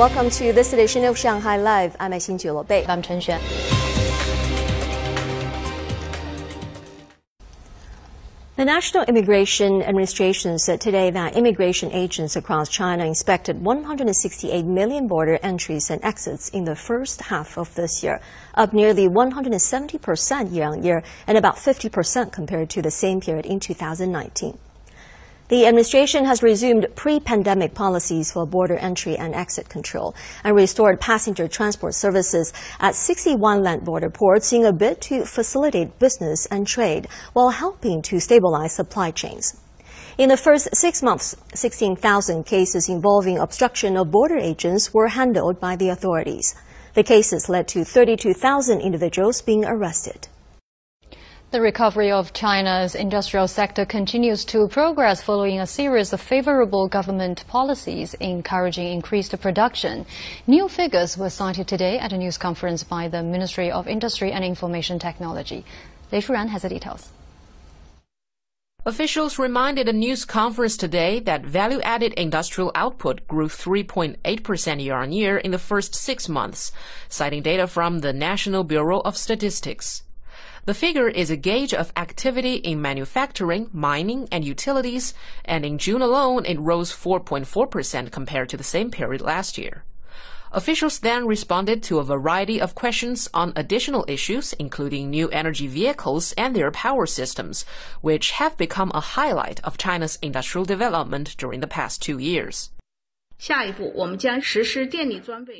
Welcome to this edition of Shanghai Live. I'm Xin Bei. I'm Chen Xuan. The National Immigration Administration said today that immigration agents across China inspected 168 million border entries and exits in the first half of this year, up nearly 170% year on year and about 50% compared to the same period in 2019. The administration has resumed pre-pandemic policies for border entry and exit control and restored passenger transport services at 61 land border ports in a bid to facilitate business and trade while helping to stabilize supply chains. In the first six months, 16,000 cases involving obstruction of border agents were handled by the authorities. The cases led to 32,000 individuals being arrested. The recovery of China's industrial sector continues to progress following a series of favorable government policies encouraging increased production. New figures were cited today at a news conference by the Ministry of Industry and Information Technology. Lei Shuran has the details. Officials reminded a news conference today that value-added industrial output grew 3.8% year-on-year in the first six months, citing data from the National Bureau of Statistics. The figure is a gauge of activity in manufacturing, mining, and utilities, and in June alone, it rose 4.4% compared to the same period last year. Officials then responded to a variety of questions on additional issues, including new energy vehicles and their power systems, which have become a highlight of China's industrial development during the past two years.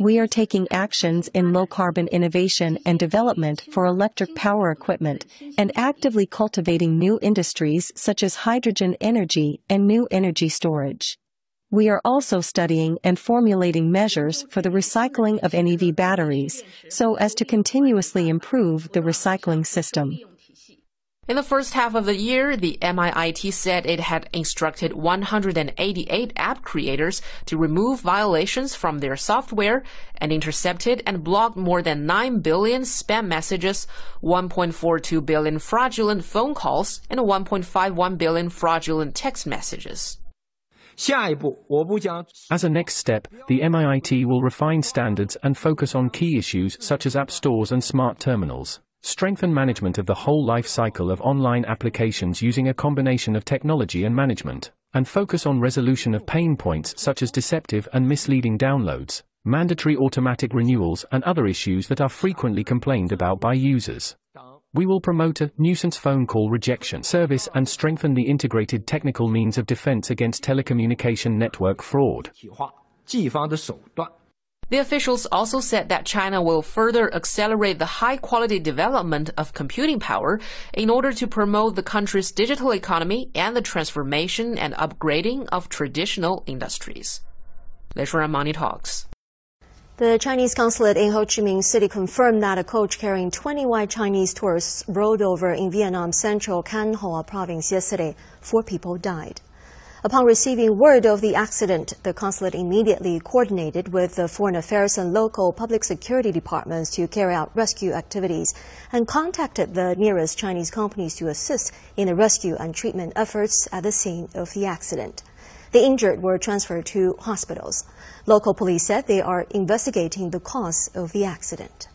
We are taking actions in low carbon innovation and development for electric power equipment and actively cultivating new industries such as hydrogen energy and new energy storage. We are also studying and formulating measures for the recycling of NEV batteries so as to continuously improve the recycling system. In the first half of the year, the MIIT said it had instructed 188 app creators to remove violations from their software and intercepted and blocked more than 9 billion spam messages, 1.42 billion fraudulent phone calls, and 1.51 billion fraudulent text messages. As a next step, the MIIT will refine standards and focus on key issues such as app stores and smart terminals. Strengthen management of the whole life cycle of online applications using a combination of technology and management, and focus on resolution of pain points such as deceptive and misleading downloads, mandatory automatic renewals, and other issues that are frequently complained about by users. We will promote a nuisance phone call rejection service and strengthen the integrated technical means of defense against telecommunication network fraud. The officials also said that China will further accelerate the high quality development of computing power in order to promote the country's digital economy and the transformation and upgrading of traditional industries. Money Talks. The Chinese consulate in Ho Chi Minh City confirmed that a coach carrying 20 white Chinese tourists rolled over in Vietnam's central Khanh Hoa province yesterday. Four people died. Upon receiving word of the accident, the consulate immediately coordinated with the foreign affairs and local public security departments to carry out rescue activities and contacted the nearest Chinese companies to assist in the rescue and treatment efforts at the scene of the accident. The injured were transferred to hospitals. Local police said they are investigating the cause of the accident.